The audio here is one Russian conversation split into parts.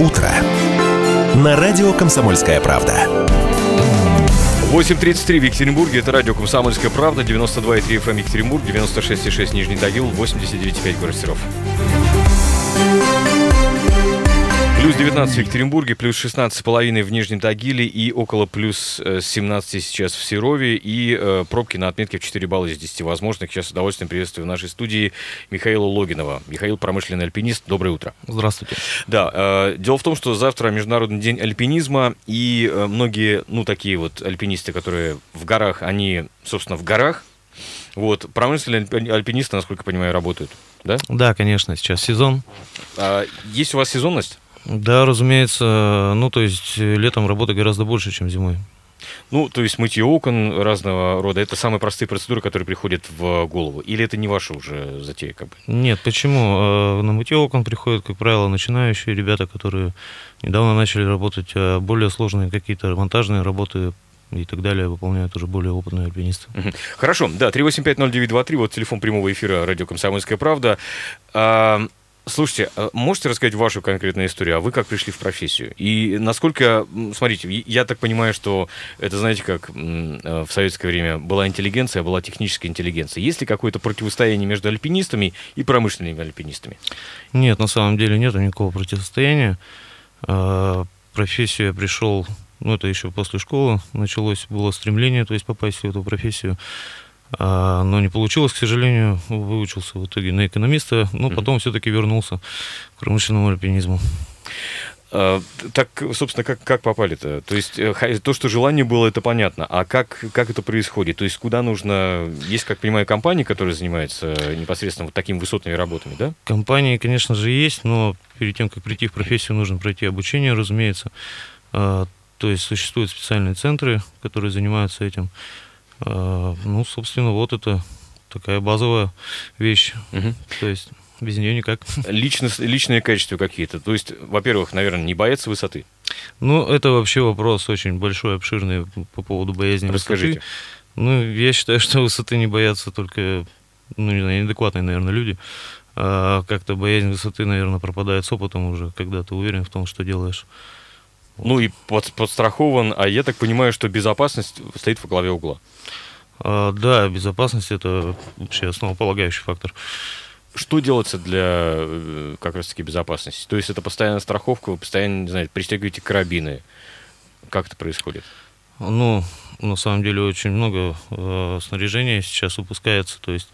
утро» на радио «Комсомольская правда». 8.33 в Екатеринбурге. Это радио «Комсомольская правда». 92,3 FM Екатеринбург, 96,6 Нижний Тагил, 89,5 город Серов. Плюс 19 в Екатеринбурге, плюс 16,5 в Нижнем Тагиле и около плюс 17 э, сейчас в Серове. И э, пробки на отметке в 4 балла из 10 возможных. Сейчас с удовольствием приветствую в нашей студии Михаила Логинова. Михаил, промышленный альпинист. Доброе утро. Здравствуйте. Да, э, дело в том, что завтра Международный день альпинизма. И э, многие, ну, такие вот альпинисты, которые в горах, они, собственно, в горах. Вот, промышленные альпинисты, насколько я понимаю, работают, да? Да, конечно, сейчас сезон. А, есть у вас сезонность? Да, разумеется. Ну, то есть э, летом работы гораздо больше, чем зимой. Ну, то есть мытье окон разного рода, это самые простые процедуры, которые приходят в голову? Или это не ваша уже затея? Как бы? Нет, почему? Э, на мытье окон приходят, как правило, начинающие ребята, которые недавно начали работать, а более сложные какие-то монтажные работы и так далее выполняют уже более опытные альпинисты. Хорошо, да, 3850923, вот телефон прямого эфира радио «Комсомольская правда». А, Слушайте, а можете рассказать вашу конкретную историю, а вы как пришли в профессию? И насколько, смотрите, я так понимаю, что это, знаете, как э, в советское время была интеллигенция, была техническая интеллигенция. Есть ли какое-то противостояние между альпинистами и промышленными альпинистами? Нет, на самом деле нет никакого противостояния. А, профессию я пришел, ну это еще после школы началось, было стремление, то есть попасть в эту профессию. А, но не получилось, к сожалению, выучился в итоге на экономиста, но потом все-таки вернулся к промышленному альпинизму. А, так, собственно, как, как попали-то? То есть э, то, что желание было, это понятно. А как, как это происходит? То есть куда нужно... Есть, как понимаю, компании, которые занимаются непосредственно вот такими высотными работами, да? Компании, конечно же, есть, но перед тем, как прийти в профессию, нужно пройти обучение, разумеется. А, то есть существуют специальные центры, которые занимаются этим. А, ну, собственно, вот это такая базовая вещь. Угу. То есть без нее никак. Лично, личные качества какие-то. То есть, во-первых, наверное, не бояться высоты. Ну, это вообще вопрос очень большой, обширный по поводу боязни Расскажите. высоты. Ну, я считаю, что высоты не боятся только, ну, не знаю, неадекватные, наверное, люди. А как-то боязнь высоты, наверное, пропадает с опытом уже, когда ты уверен в том, что делаешь. Ну и под, подстрахован, а я так понимаю, что безопасность стоит во главе угла. А, да, безопасность это вообще основополагающий фактор. Что делается для э, как раз-таки безопасности? То есть это постоянная страховка, вы постоянно, не знаю, пристегиваете карабины. Как это происходит? Ну, на самом деле очень много э, снаряжения сейчас выпускается, то есть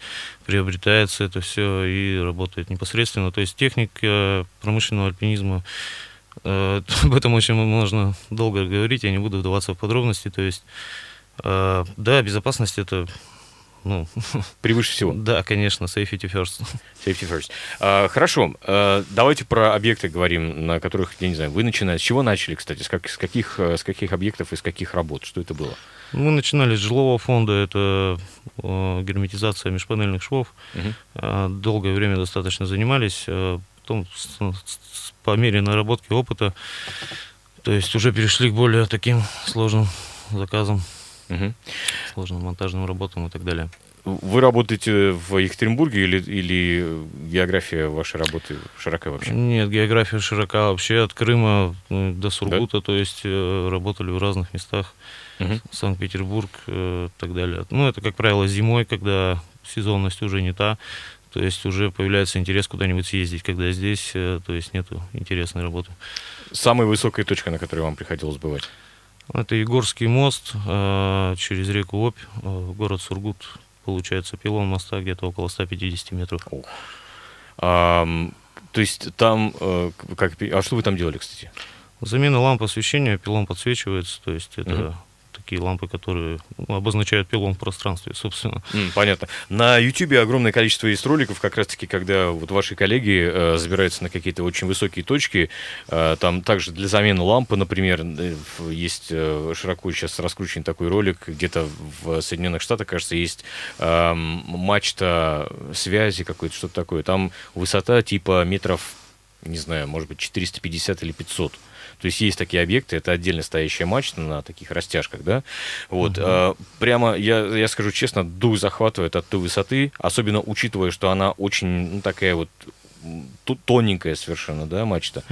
приобретается это все и работает непосредственно. То есть техника промышленного альпинизма, э, об этом очень можно долго говорить, я не буду вдаваться в подробности. То есть Э, да, безопасность это ну, превыше всего. Да, конечно, safety first. Safety first. А, хорошо, а, давайте про объекты говорим, на которых, я не знаю, вы начинали. С чего начали, кстати? С, как, с, каких, с каких объектов и с каких работ? Что это было? Мы начинали с жилого фонда, это э, герметизация межпанельных швов. Угу. долгое время достаточно занимались. Потом с, с, по мере наработки опыта, то есть уже перешли к более таким сложным заказам угу. сложным монтажным работам и так далее. Вы работаете в Екатеринбурге или, или география вашей работы широка вообще? Нет, география широка вообще от Крыма ну, до Сургута, да? то есть э, работали в разных местах, угу. Санкт-Петербург и э, так далее. Ну, это, как правило, зимой, когда сезонность уже не та, то есть уже появляется интерес куда-нибудь съездить, когда здесь, э, то есть нету интересной работы. Самая высокая точка, на которой вам приходилось бывать? Это Егорский мост э, через реку Обь, э, город Сургут. Получается, пилон моста где-то около 150 метров. А, то есть там, как, а что вы там делали, кстати? Замена ламп освещения, пилон подсвечивается, то есть это угу такие лампы, которые ну, обозначают пилон в пространстве, собственно. Mm, понятно. На YouTube огромное количество есть роликов, как раз-таки, когда вот ваши коллеги э, забираются на какие-то очень высокие точки. Э, там также для замены лампы, например, э, есть э, широко сейчас раскручен такой ролик, где-то в Соединенных Штатах, кажется, есть э, мачта связи какой-то, что-то такое. Там высота типа метров, не знаю, может быть, 450 или 500. То есть есть такие объекты, это отдельно стоящая мачта на таких растяжках, да. Вот, угу. э, прямо, я, я скажу честно, дух захватывает от той высоты, особенно учитывая, что она очень ну, такая вот тут тоненькая совершенно, да, мачта.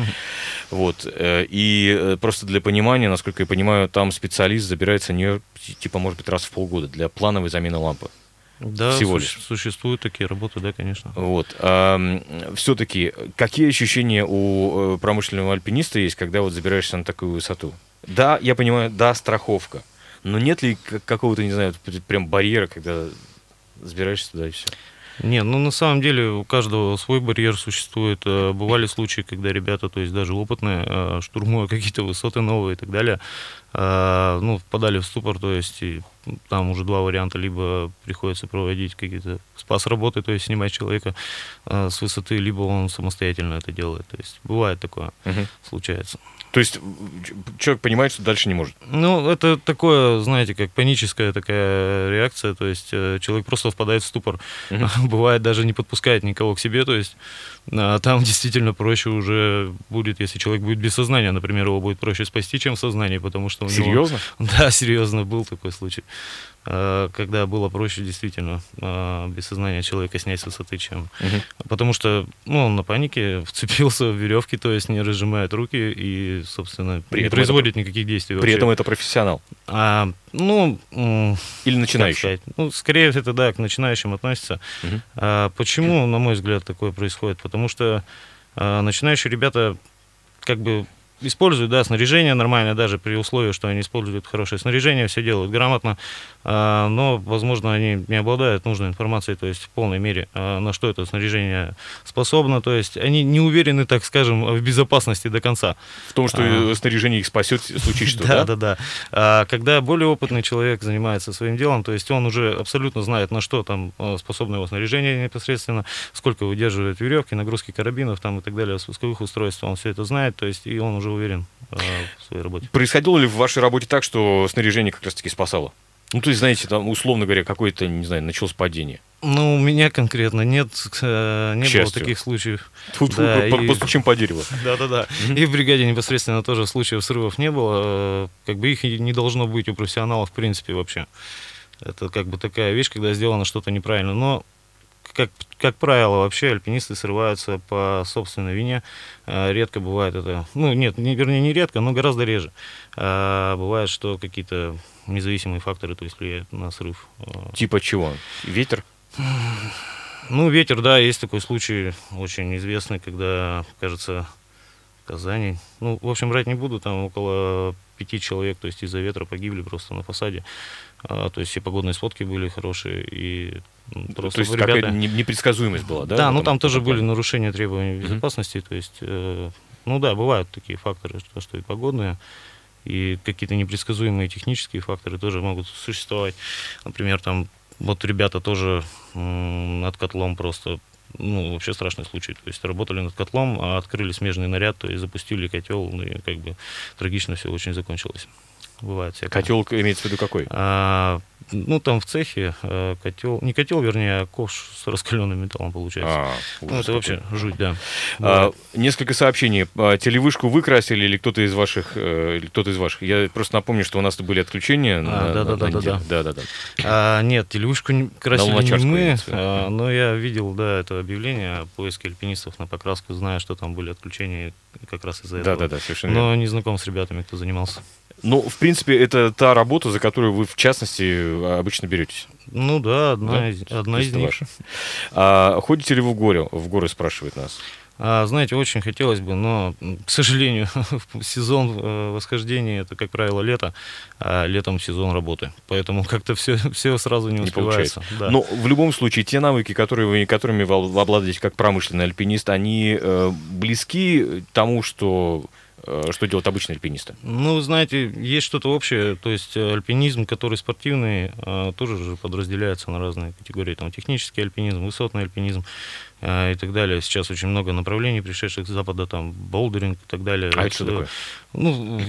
Вот. э, И э, просто для понимания, насколько я понимаю, там специалист забирается не типа, может быть, раз в полгода для плановой замены лампы. Да, Всего суще- существуют такие работы, да, конечно. Вот. все-таки, какие ощущения у э, промышленного альпиниста есть, когда вот забираешься на такую высоту? Да, я понимаю, да, страховка. Но нет ли какого-то, не знаю, прям барьера, когда забираешься туда и все? Не, ну на самом деле у каждого свой барьер существует. Э, Бывали случаи, когда ребята, то есть даже опытные, э, штурмуя какие-то высоты новые и так далее, ну, впадали в ступор, то есть и там уже два варианта, либо приходится проводить какие-то спас работы, то есть снимать человека э, с высоты, либо он самостоятельно это делает. То есть бывает такое, случается. То есть человек понимает, что дальше не может. Ну, это такое, знаете, как паническая такая реакция, то есть э, человек просто впадает в ступор. Бывает даже не подпускает никого к себе, то есть а там действительно проще уже будет, если человек будет без сознания, например, его будет проще спасти, чем в сознании, потому что у него... Серьезно? Да, серьезно, был такой случай. А, Когда было проще действительно а, без сознания человека снять с высоты, чем... Потому что, ну, он на панике вцепился в веревки, то есть не разжимает руки и, собственно, При не производит никаких действий При вообще. этом это профессионал. А, ну, Или начинающий. ну, скорее это, да, к начинающим относится. Мгм. А, почему, на мой взгляд, такое происходит? Потому что а, начинающие ребята как бы используют, да, снаряжение нормально, даже при условии, что они используют хорошее снаряжение, все делают грамотно, а, но, возможно, они не обладают нужной информацией, то есть в полной мере, а, на что это снаряжение способно, то есть они не уверены, так скажем, в безопасности до конца. В том, что А. снаряжение их спасет, случись что, Да, да? да, да. А когда более опытный человек занимается своим делом, то есть он уже абсолютно знает, на что там способно его снаряжение непосредственно, сколько выдерживает веревки, нагрузки карабинов там и так далее, спусковых устройств, он все это знает, то есть и он уже уверен э, в своей работе. Происходило ли в вашей работе так, что снаряжение как раз-таки спасало? Ну, то есть, знаете, там, условно говоря, какое-то, не знаю, началось падение. Ну, у меня конкретно нет, э, не было счастью. таких случаев. Тут Да, и- постучим по дереву. Да-да-да. И в бригаде непосредственно тоже случаев срывов не было. Э, Как бы их и не должно быть у профессионалов в принципе вообще. Это как бы такая вещь, когда сделано что-то неправильно. Но как, как правило, вообще альпинисты срываются по собственной вине. Э, Редко бывает это, ну нет, не, вернее не редко, но гораздо реже. А Бывает, что какие-то независимые факторы то есть, влияют на срыв. Э, Типа чего? Ветер? ну, ветер, да, есть такой случай очень известный, когда, кажется, Казани, ну, в общем, брать не буду, там около пяти человек, то есть из-за ветра погибли просто на фасаде. А, то есть все погодные сводки были хорошие, и просто То есть ребята... не- непредсказуемость была, да? Да, ну там тоже были нарушения требований безопасности, то есть, э, ну да, бывают такие факторы, что, что и погодные, и какие-то непредсказуемые технические факторы тоже могут существовать. Например, там вот ребята тоже м, над котлом просто, ну, вообще страшный случай. То есть работали над котлом, а открыли смежный наряд, то есть запустили котел, ну и как бы трагично все очень закончилось. Бывает всякое. Котел имеется в виду какой? А, ну, там в цехе э, котел, не котел, вернее, а ковш с раскаленным металлом получается. А, Ну, это вообще какой. жуть, да. А, несколько сообщений. А, телевышку выкрасили или кто-то из ваших, э, или кто-то из ваших? Я просто напомню, что у нас были отключения. на- А, да-да-да-да-да. на неделю. Да-да-да. А, нет, телевышку не- красили не мы, а, но я видел, да, это объявление о поиске альпинистов на покраску, зная, что там были отключения как раз из-за этого. Да-да-да, совершенно верно. Но не знаком с ребятами, кто занимался. Ну, в принципе, это та работа, за которую вы, в частности, обычно беретесь. Ну да, одна, Да? из, одна из них. ваша. А, ходите ли вы в горы? В горы спрашивает нас. А, знаете, очень хотелось бы, но, к сожалению, сезон э, восхождения это, как правило, лето, а летом сезон работы. Поэтому как-то все, все сразу не, Не успевается. Да. Но в любом случае, те навыки, которые вы, которыми вы обладаете как промышленный альпинист, они э, близки тому, что, э, что делают обычные альпинисты. Ну, вы знаете, есть что-то общее, то есть э, альпинизм, который спортивный, э, тоже же подразделяется на разные категории, там технический альпинизм, высотный альпинизм э, и так далее. Сейчас очень много направлений, пришедших с запада, там болдеринг и так далее. А это что э, такое? Ну,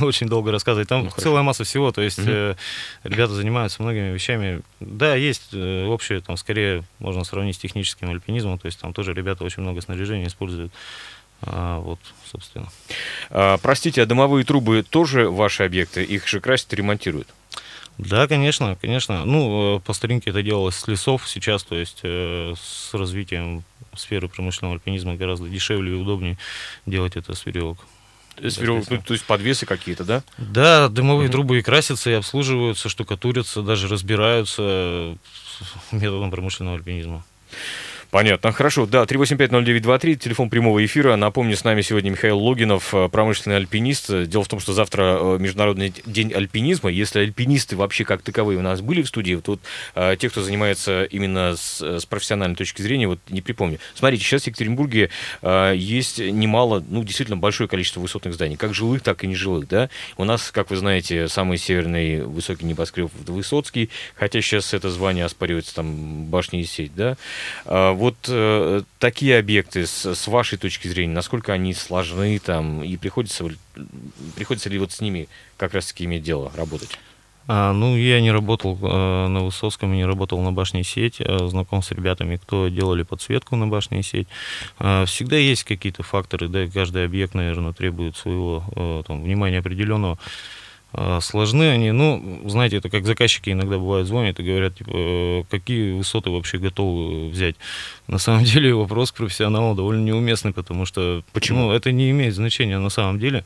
очень долго рассказывать. Там Ну, хорошо. целая масса всего. То есть э, ребята занимаются многими вещами. Да, есть э, общее, там скорее можно сравнить с техническим альпинизмом. То есть там тоже ребята очень много снаряжения используют. А, вот, собственно. А, простите, а дымовые трубы тоже ваши объекты? Их же красят и ремонтируют? Да, конечно, конечно. Ну, э, по старинке это делалось с лесов сейчас, то есть э, с развитием сферы промышленного альпинизма гораздо дешевле и удобнее делать это с веревок. С веревок, ну, то есть подвесы какие-то, да? Да, дымовые трубы и красятся, и обслуживаются, штукатурятся, даже разбираются методом промышленного альпинизма. Понятно, хорошо. Да, 3850923, телефон прямого эфира. Напомню, с нами сегодня Михаил Логинов, э, промышленный альпинист. Дело в том, что завтра э, Международный день альпинизма. Если альпинисты вообще как таковые у нас были в студии, то э, те, кто занимается именно с, с профессиональной точки зрения, вот не припомню. Смотрите, сейчас в Екатеринбурге э, есть немало, ну, действительно большое количество высотных зданий, как жилых, так и нежилых, да. У нас, как вы знаете, самый северный высокий небоскреб Высоцкий, хотя сейчас это звание оспаривается там башни и сеть, да. Вот э, такие объекты, с, с вашей точки зрения, насколько они сложны там, и приходится, приходится ли вот с ними как раз-таки иметь дело, работать? А, ну, я не работал э, на Высоцком, не работал на башне сеть, э, знаком с ребятами, кто делали подсветку на башне сеть. Э, всегда есть какие-то факторы, да, каждый объект, наверное, требует своего э, там, внимания определенного. А, сложны они, ну, знаете, это как заказчики иногда бывают звонят и говорят, типа, «Э, какие высоты вообще готовы взять. На самом деле вопрос к профессионалу довольно неуместный, потому что Почему? Ну, это не имеет значения на самом деле,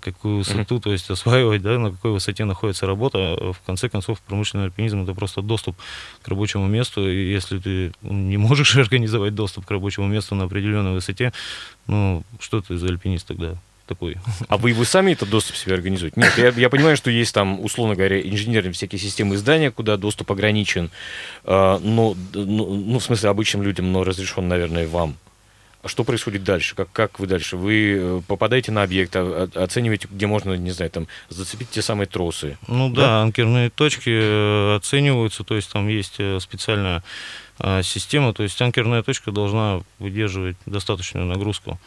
какую высоту, uh-huh. то есть осваивать, да, на какой высоте находится работа. В конце концов, промышленный альпинизм это просто доступ к рабочему месту, и если ты не можешь организовать доступ к рабочему месту на определенной высоте, ну, что ты за альпинист тогда? Такой. А вы, вы сами этот доступ себе организуете? Нет, я, я понимаю, что есть там, условно говоря, инженерные всякие системы здания, куда доступ ограничен, э, но, ну, ну, в смысле, обычным людям, но разрешен, наверное, вам. А что происходит дальше? Как, как вы дальше? Вы э, попадаете на объект, а, оцениваете, где можно, не знаю, там, зацепить те самые тросы? Ну да, да анкерные точки э, оцениваются, то есть там есть э, специальная система, то есть анкерная точка должна выдерживать достаточную нагрузку.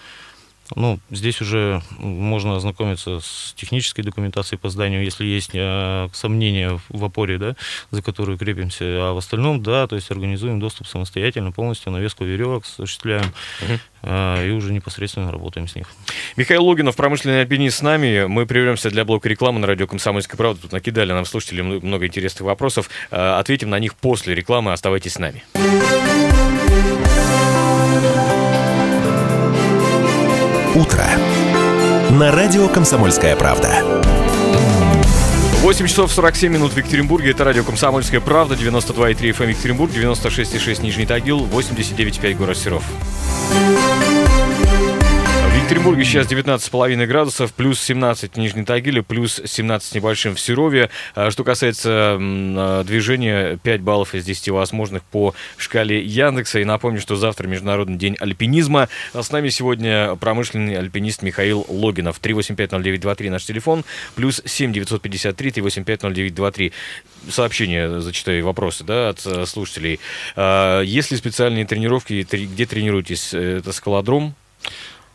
Ну, здесь уже можно ознакомиться с технической документацией по зданию, если есть э, сомнения в опоре, да, за которую крепимся. А в остальном, да, то есть организуем доступ самостоятельно, полностью навеску веревок осуществляем угу. э, и уже непосредственно работаем с них. Михаил Логинов, промышленный альпинист с нами. Мы прервемся для блока рекламы на радио «Комсомольская правда». Тут накидали нам слушатели много интересных вопросов. Э, ответим на них после рекламы. Оставайтесь с нами. 'Комсомольская правда'. 8 часов 47 минут в Екатеринбурге. Это радио «Комсомольская правда». 92,3 FM Екатеринбург, 96,6 Нижний Тагил, 89,5 город Серов. Екатеринбурге сейчас 19,5 градусов, плюс 17 в Нижнем Тагиле, плюс 17 небольшим в Серове. А что касается а, движения, 5 баллов из 10 возможных по шкале Яндекса. И напомню, что завтра Международный день альпинизма. А с нами сегодня промышленный альпинист Михаил Логинов. 3850923 наш телефон, плюс 7 953 3850923. Сообщения, зачитаю вопросы да, от э, слушателей. Есть ли специальные тренировки, где тренируетесь? Это скалодром?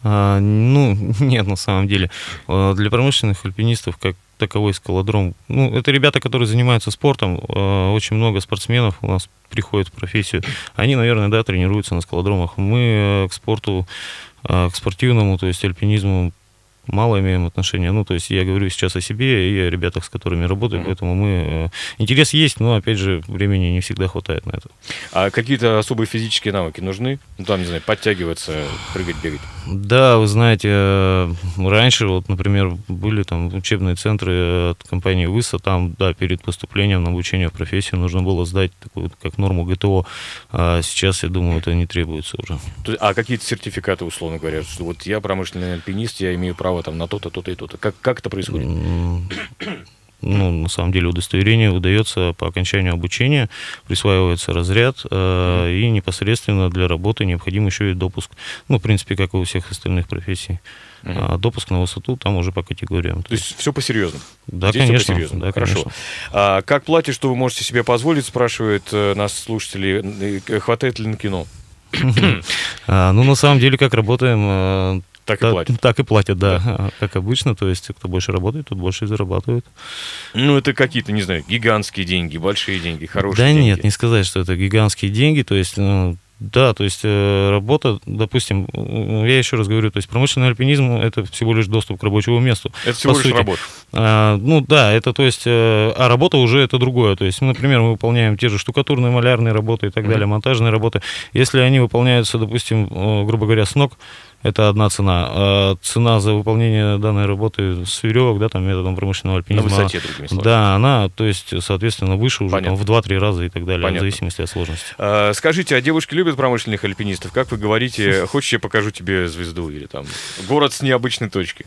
А, ну, нет, на самом деле. А, для промышленных альпинистов, как таковой скалодром, ну, это ребята, которые занимаются спортом, а, очень много спортсменов у нас приходят в профессию. Они, наверное, да, тренируются на скалодромах. Мы э, к спорту, к спортивному, то есть альпинизму мало имеем отношения. Ну, то есть я говорю сейчас о себе и о ребятах, с которыми работаю, mm-hmm. поэтому мы... Э, интерес есть, но, опять же, времени не всегда хватает на это. А какие-то особые физические навыки нужны? Ну, там, не знаю, подтягиваться, прыгать, бегать? Да, вы знаете, э, раньше, вот, например, были там учебные центры от компании ВЫСа, там, да, перед поступлением на обучение в профессию нужно было сдать такую, как норму ГТО, а сейчас, я думаю, это не требуется уже. А какие-то сертификаты, условно говоря, что вот я промышленный альпинист, я имею право право там, на то-то, то-то и то-то. Как, как это происходит? ну, на самом деле удостоверение выдается по окончанию обучения, присваивается разряд, э, и непосредственно для работы необходим еще и допуск. Ну, в принципе, как и у всех остальных профессий. Угу. А допуск на высоту там уже по категориям. То есть все по-серьезному? Да, Здесь конечно. По-серьезному. Да, Хорошо. Конечно. А, как платье, что вы можете себе позволить, спрашивают э, нас слушатели. Э, хватает ли на кино? А, ну, на самом деле, как работаем, э, так и платят. Так и платят, да. да. Как обычно, то есть кто больше работает, тот больше и зарабатывает. Ну, это какие-то, не знаю, гигантские деньги, большие деньги, хорошие да деньги. нет, не сказать, что это гигантские деньги, то есть ну, Да, то есть э, работа, допустим, э, я еще раз говорю, то есть промышленный альпинизм это всего лишь доступ к рабочему месту. Это всего лишь сути. работа. А, ну да, это то есть, э, а работа уже это другое. То есть, например, мы выполняем те же штукатурные, малярные работы и так Мгм. далее, монтажные работы. Если они выполняются, допустим, грубо говоря, с ног, это одна цена. А цена за выполнение данной работы с веревок, да, там методом промышленного На альпинизма. высоте, другими словами. Да, она, то есть, соответственно, выше уже там, в 2-3 раза и так далее, Понятно. в зависимости от сложности. А, Скажите, а девушки любят промышленных альпинистов? Как вы говорите, хочешь, я покажу тебе звезду или там город с необычной точки?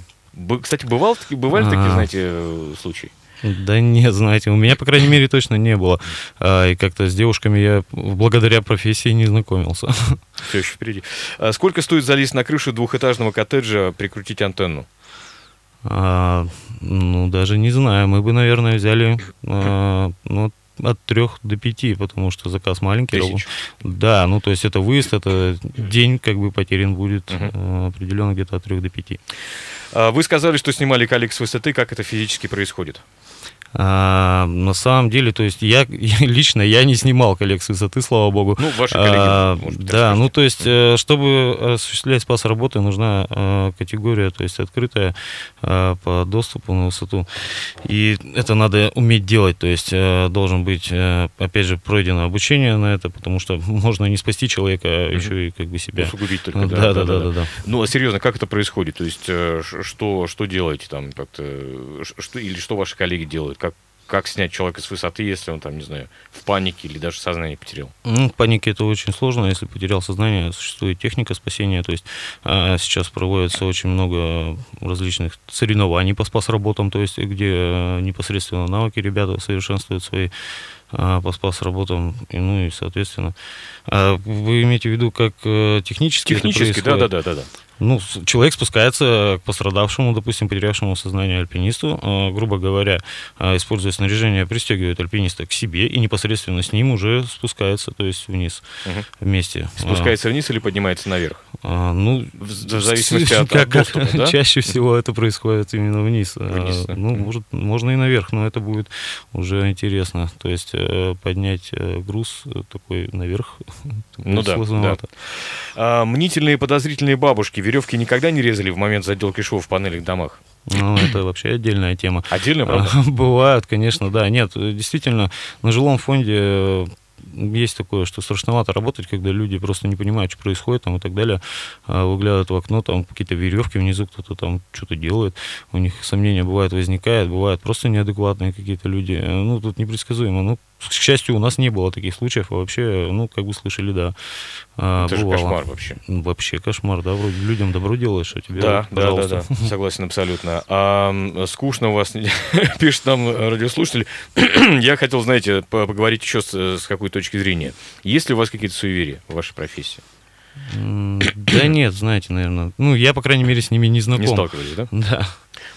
Кстати, бывал, бывали такие, А. знаете, э, случаи? Да нет, знаете, у меня, по крайней мере, точно не было. А, И как-то с девушками я благодаря профессии не знакомился. Все еще впереди. А Сколько стоит залезть на крышу двухэтажного коттеджа, прикрутить антенну? А, ну, даже не знаю. Мы бы, наверное, взяли а, ну, от трех до пяти, потому что заказ маленький. Тысяч. Да, ну то есть это выезд, это день как бы потерян будет Мгм. э, определенно где-то от трех до пяти. А, Вы сказали, что снимали коллег с высоты. Как это физически происходит? А, на самом деле, то есть я лично я не снимал коллег с высоты, слава богу. Ну, ваши коллеги, А, может да, ну то есть, э, чтобы осуществлять спас работы, нужна э, категория, то есть открытая э, по доступу на высоту. И это надо уметь делать, то есть э, должен быть, э, опять же, пройдено обучение на это, потому что можно не спасти человека, а еще и как бы себя. Усугубить только, Ну, да, да, да, да, да, да. Ну, а серьезно, как это происходит? То есть, э, что, что делаете там как-то? э, Что, или что ваши коллеги делают? Как, как снять человека с высоты, если он там, не знаю, в панике или даже сознание потерял? Ну, в панике это очень сложно, если потерял сознание, существует техника спасения, то есть а, сейчас проводится очень много различных соревнований по спас-работам, то есть где э, непосредственно навыки ребята совершенствуют свои а, по спас-работам, и, ну и, соответственно, а, вы имеете в виду, как э, технически это Технически, да, происходит? да, да, да, да. Ну, человек спускается к пострадавшему, допустим, потерявшему сознание альпинисту, э, грубо говоря, э, используя снаряжение, пристегивает альпиниста к себе и непосредственно с ним уже спускается, то есть вниз Мгм. вместе. Спускается вниз или поднимается наверх? А, ну, В, в зависимости от, от как- доступа, да? Чаще всего это происходит именно вниз. Вниз, да. Ну, может, можно и наверх, но это будет уже интересно. То есть э, поднять э, груз э, такой наверх Ну да, сложновато. А, мнительные подозрительные бабушки веревки никогда не резали в момент заделки швов в панелях в домах? Ну, это вообще отдельная тема. Отдельно, правда? Бывают, конечно, да. Нет, действительно, на жилом фонде э, есть такое, что страшновато работать, когда люди просто не понимают, что происходит там и так далее, а, выглядывают в окно, там какие-то веревки внизу, кто-то там что-то делает, у них сомнения бывают возникают, бывают просто неадекватные какие-то люди, Э, ну, тут непредсказуемо, ну, к счастью, у нас не было таких случаев, а вообще, ну, как бы слышали, да, а, Это же бывало. кошмар вообще. Ну, Вообще кошмар, да, вроде людям добро делаешь, а тебе, Да, да, да, пожалуйста. да, согласен абсолютно. А, скучно у вас, пишет нам радиослушатель. Я хотел, знаете, по- поговорить еще с, с какой точки зрения. Есть ли у вас какие-то суеверия в вашей профессии? Да нет, знаете, наверное. Ну, я, по крайней мере, с ними не знаком. Не сталкивались, да? Да.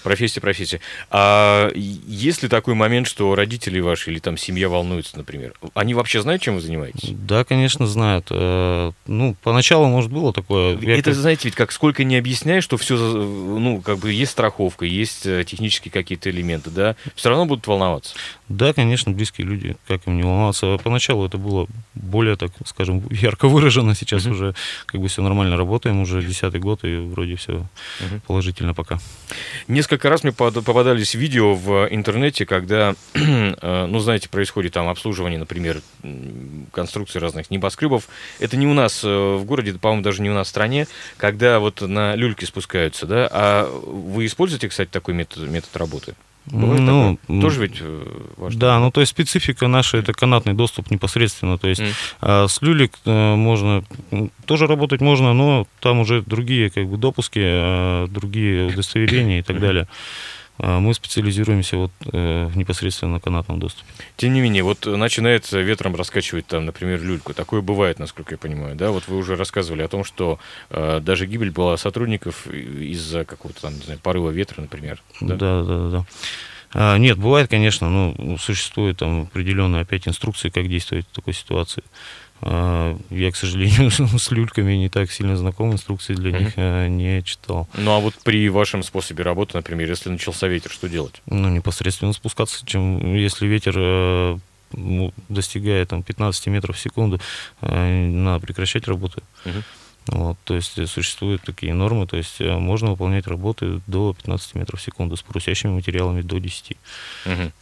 Профессия, профессия. А есть ли такой момент, что родители ваши или там семья волнуются, например? Они вообще знают, чем вы занимаетесь? Да, конечно, знают. Э, Ну, поначалу, может, было такое. Я Это, как- знаете, ведь как сколько не объясняешь, что все, ну, как бы есть страховка, есть э, технические какие-то элементы, да, все равно будут волноваться. Да, конечно, близкие люди, как им не волноваться. Поначалу это было более, так скажем, ярко выражено. Сейчас Мгм. уже как бы все нормально работаем, уже десятый год, и вроде все Мгм. положительно пока. Несколько раз мне попадались видео в интернете, когда, э, ну, знаете, происходит там обслуживание, например, м, конструкций разных небоскребов. Это не у нас э, в городе, по-моему, даже не у нас в стране, когда вот на люльки спускаются, да? А вы используете, кстати, такой метод, метод работы? Бывает Ну, такое? Тоже ведь э, важно? Да, ну то есть специфика наша это канатный доступ непосредственно. То есть а с люлик э, можно тоже работать можно, но там уже другие как бы допуски, э, другие удостоверения и так далее. А Мы специализируемся вот э, непосредственно на канатном доступе. Тем не менее, вот начинает ветром раскачивать там, например, люльку. Такое бывает, насколько я понимаю, да? Вот вы уже рассказывали о том, что э, даже гибель была сотрудников из-за какого-то там, не знаю, порыва ветра, например. Да, да, да, да. А, нет, бывает, конечно, но существует там определенные опять инструкции, как действовать в такой ситуации. А, Я, к сожалению, с люльками не так сильно знаком, инструкции для них э, не читал. Ну а вот при вашем способе работы, например, если начался ветер, что делать? Ну, непосредственно спускаться, чем если ветер э, достигая там 15 метров в секунду, э, надо прекращать работу. Мгм. Вот, то есть э, существуют такие нормы, то есть э, можно выполнять работы до 15 метров в секунду с прусящими материалами до 10. Мгм.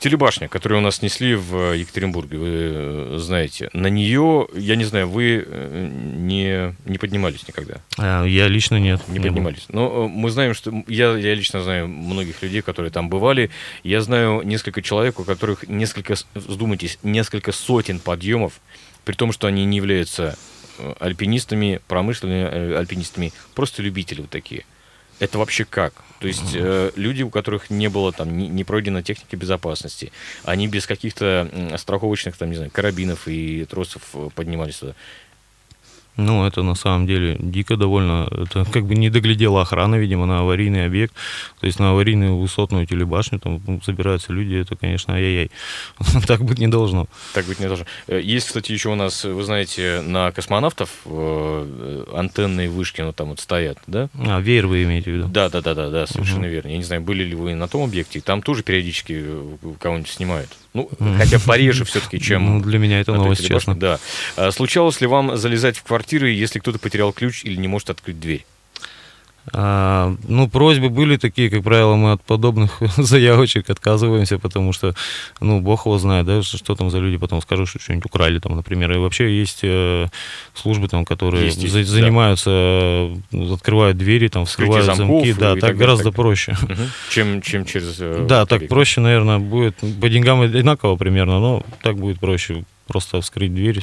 Телебашня, которую у нас снесли в Екатеринбурге, вы э, знаете, на нее, я не знаю, вы э, не, не поднимались никогда? А, я лично нет. Не был. поднимались. Но э, мы знаем, что я, я лично знаю многих людей, которые там бывали. Я знаю несколько человек, у которых несколько, вдумайтесь, несколько сотен подъемов, при том, что они не являются э, альпинистами, промышленными э, альпинистами, просто любители вот такие. Это вообще как? То есть э, люди, у которых не было там, не, не пройдена техника безопасности, они без каких-то страховочных, там, не знаю, карабинов и тросов э, поднимались туда. Ну, это на самом деле дико довольно. Это как бы не доглядела охрана, видимо, на аварийный объект. То есть на аварийную высотную телебашню там собираются люди, это, конечно, ай-яй-яй. Так быть не должно. Так быть не должно. Э, Есть, кстати, еще у нас, вы знаете, на космонавтов э, антенные вышки, ну там вот стоят, да? А, веер вы имеете в виду? Да, да, да, да, да, совершенно верно. Я не знаю, были ли вы на том объекте, там тоже периодически э, кого-нибудь снимают. Ну, хотя пореже все-таки, чем Ну, для меня это новость, честно. Да. А Случалось ли вам залезать в квартиры, если кто-то потерял ключ или не может открыть дверь? А, ну, просьбы были такие, как правило, мы от подобных заявочек отказываемся, потому что, ну, бог его знает, да, что что там за люди потом скажут, что что-нибудь украли там, например. И вообще есть э, службы там, которые Есть, за- занимаются, э, открывают двери, там, вскрывают замков замки. Да, так так гораздо так. проще. Мгм. Чем, чем через... э, Да, так проще, наверное, будет. По деньгам одинаково примерно, но так будет проще просто вскрыть дверь,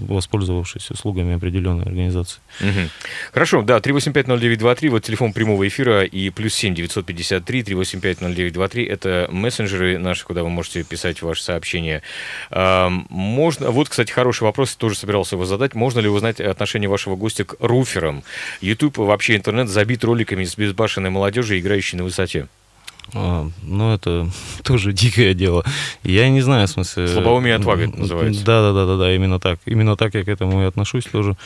воспользовавшись услугами определенной организации. Мгм. Хорошо, да, 3850923, вот телефон прямого эфира и плюс 7 953 3850923, это мессенджеры наши, куда вы можете писать ваши сообщения. Можно, вот, кстати, хороший вопрос, тоже собирался его задать. Можно ли узнать отношение вашего гостя к руферам? YouTube, вообще интернет забит роликами с безбашенной молодежи, играющей на высоте. А, ну, это тоже дикое дело. Я не знаю, в смысле... Слабоумие и отвага это называется. Да, да, да, да, да, именно так. Именно так я к этому и отношусь тоже.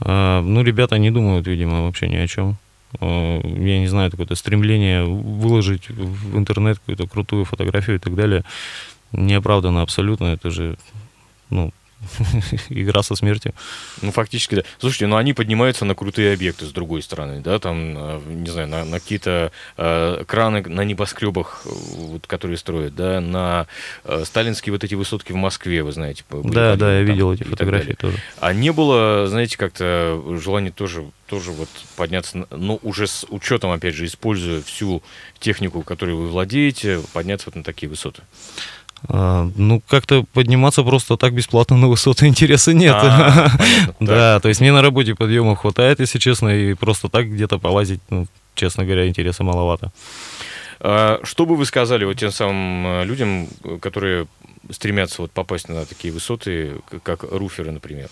А, ну, ребята не думают, видимо, вообще ни о чем. А, я не знаю, какое-то стремление выложить в интернет какую-то крутую фотографию и так далее. Неоправданно абсолютно. Это же, ну, игра со смертью. Ну, фактически, да. Слушайте, ну они поднимаются на крутые объекты, с другой стороны, да, там, э, не знаю, на, на какие-то э, краны на небоскребах, э, вот, которые строят, да, на э, сталинские вот эти высотки в Москве, вы знаете. были Да, да, я подъемы там видел и эти фотографии тоже. А не было, знаете, как-то желания тоже, тоже вот подняться, на- ну, уже с учетом, опять же, используя всю технику, которой вы владеете, подняться вот на такие высоты? А, ну, как-то подниматься просто так бесплатно на высоты интереса нет. А, понятно, Да, то есть мне на работе подъемов хватает, если честно, и просто так где-то полазить, ну, честно говоря, интереса маловато. А Что бы вы сказали вот тем самым э, людям, э, которые стремятся вот попасть на такие высоты, как руферы, например?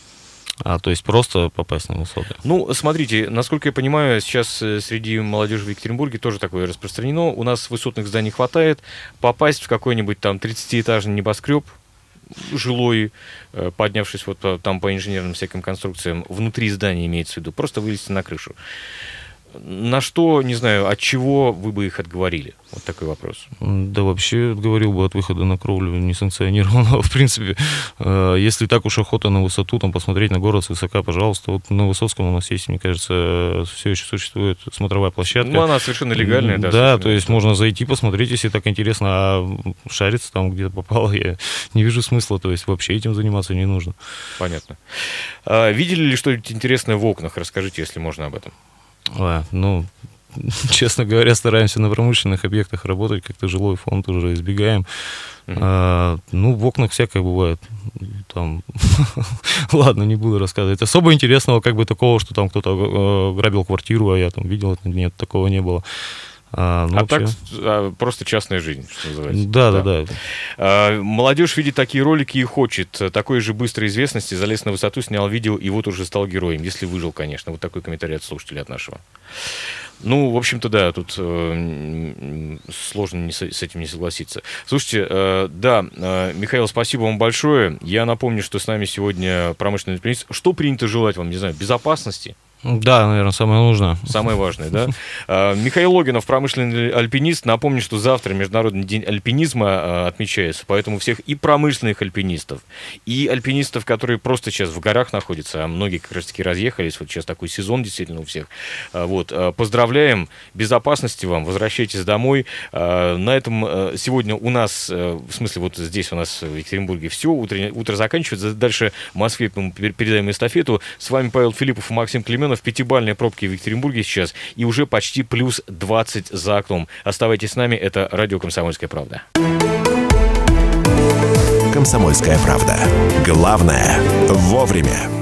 А, то есть просто попасть на высоты. Ну, смотрите, насколько я понимаю, сейчас э, среди молодежи в Екатеринбурге тоже такое распространено. У нас высотных зданий хватает. Попасть в какой-нибудь там 30-этажный небоскреб жилой, э, поднявшись вот по- там по инженерным всяким конструкциям, внутри здания имеется в виду, просто вылезти на крышу. На что, не знаю, от чего вы бы их отговорили? Вот такой вопрос. Да вообще, говорил бы, от выхода на кровлю несанкционированного, в принципе. Э, Если так уж охота на высоту, там, посмотреть на город с высока, пожалуйста. Вот на Высоцком у нас есть, мне кажется, все еще существует смотровая площадка. Ну, она совершенно легальная, да. Да, совершенно то есть можно зайти, посмотреть, если так интересно, а шариться там где-то попало, я не вижу смысла, то есть вообще этим заниматься не нужно. Понятно. А, видели ли что-нибудь интересное в окнах? Расскажите, если можно об этом. А, ну, честно говоря, стараемся на промышленных объектах работать, как-то жилой фонд уже избегаем. А, ну, в окнах всякое бывает. Там, ладно, не буду рассказывать. Особо интересного, как бы такого, что там кто-то э, грабил квартиру, а я там видел, нет, такого не было. А, ну, а так вообще- а, просто частная жизнь, что называется. Да, да, да. А, молодежь видит такие ролики и хочет такой же быстрой известности, залез на высоту, снял видео и вот уже стал героем, если выжил, конечно. Вот такой комментарий от слушателя от нашего. Ну, в общем-то, да, тут э, сложно не с, с этим не согласиться. Слушайте, э, да, э, Михаил, спасибо вам большое. Я напомню, что с нами сегодня промышленный альпинист. Что принято желать вам, не знаю, безопасности? Да, наверное, самое нужное. Самое важное, да? А, Михаил Логинов, промышленный альпинист. Напомню, что завтра Международный день альпинизма а, отмечается, поэтому всех и промышленных альпинистов, и альпинистов, которые просто сейчас в горах находятся, а многие как раз-таки разъехались, вот сейчас такой сезон действительно у всех. А, вот, поздравляем, безопасности вам, возвращайтесь домой. На этом сегодня у нас, в смысле вот здесь у нас в Екатеринбурге все, утро, утро заканчивается, дальше в Москве мы передаем эстафету. С вами Павел Филиппов и Максим Клименов в пятибальной пробке в Екатеринбурге сейчас и уже почти плюс 20 за окном. Оставайтесь с нами, это радио «Комсомольская правда». «Комсомольская правда». Главное – вовремя.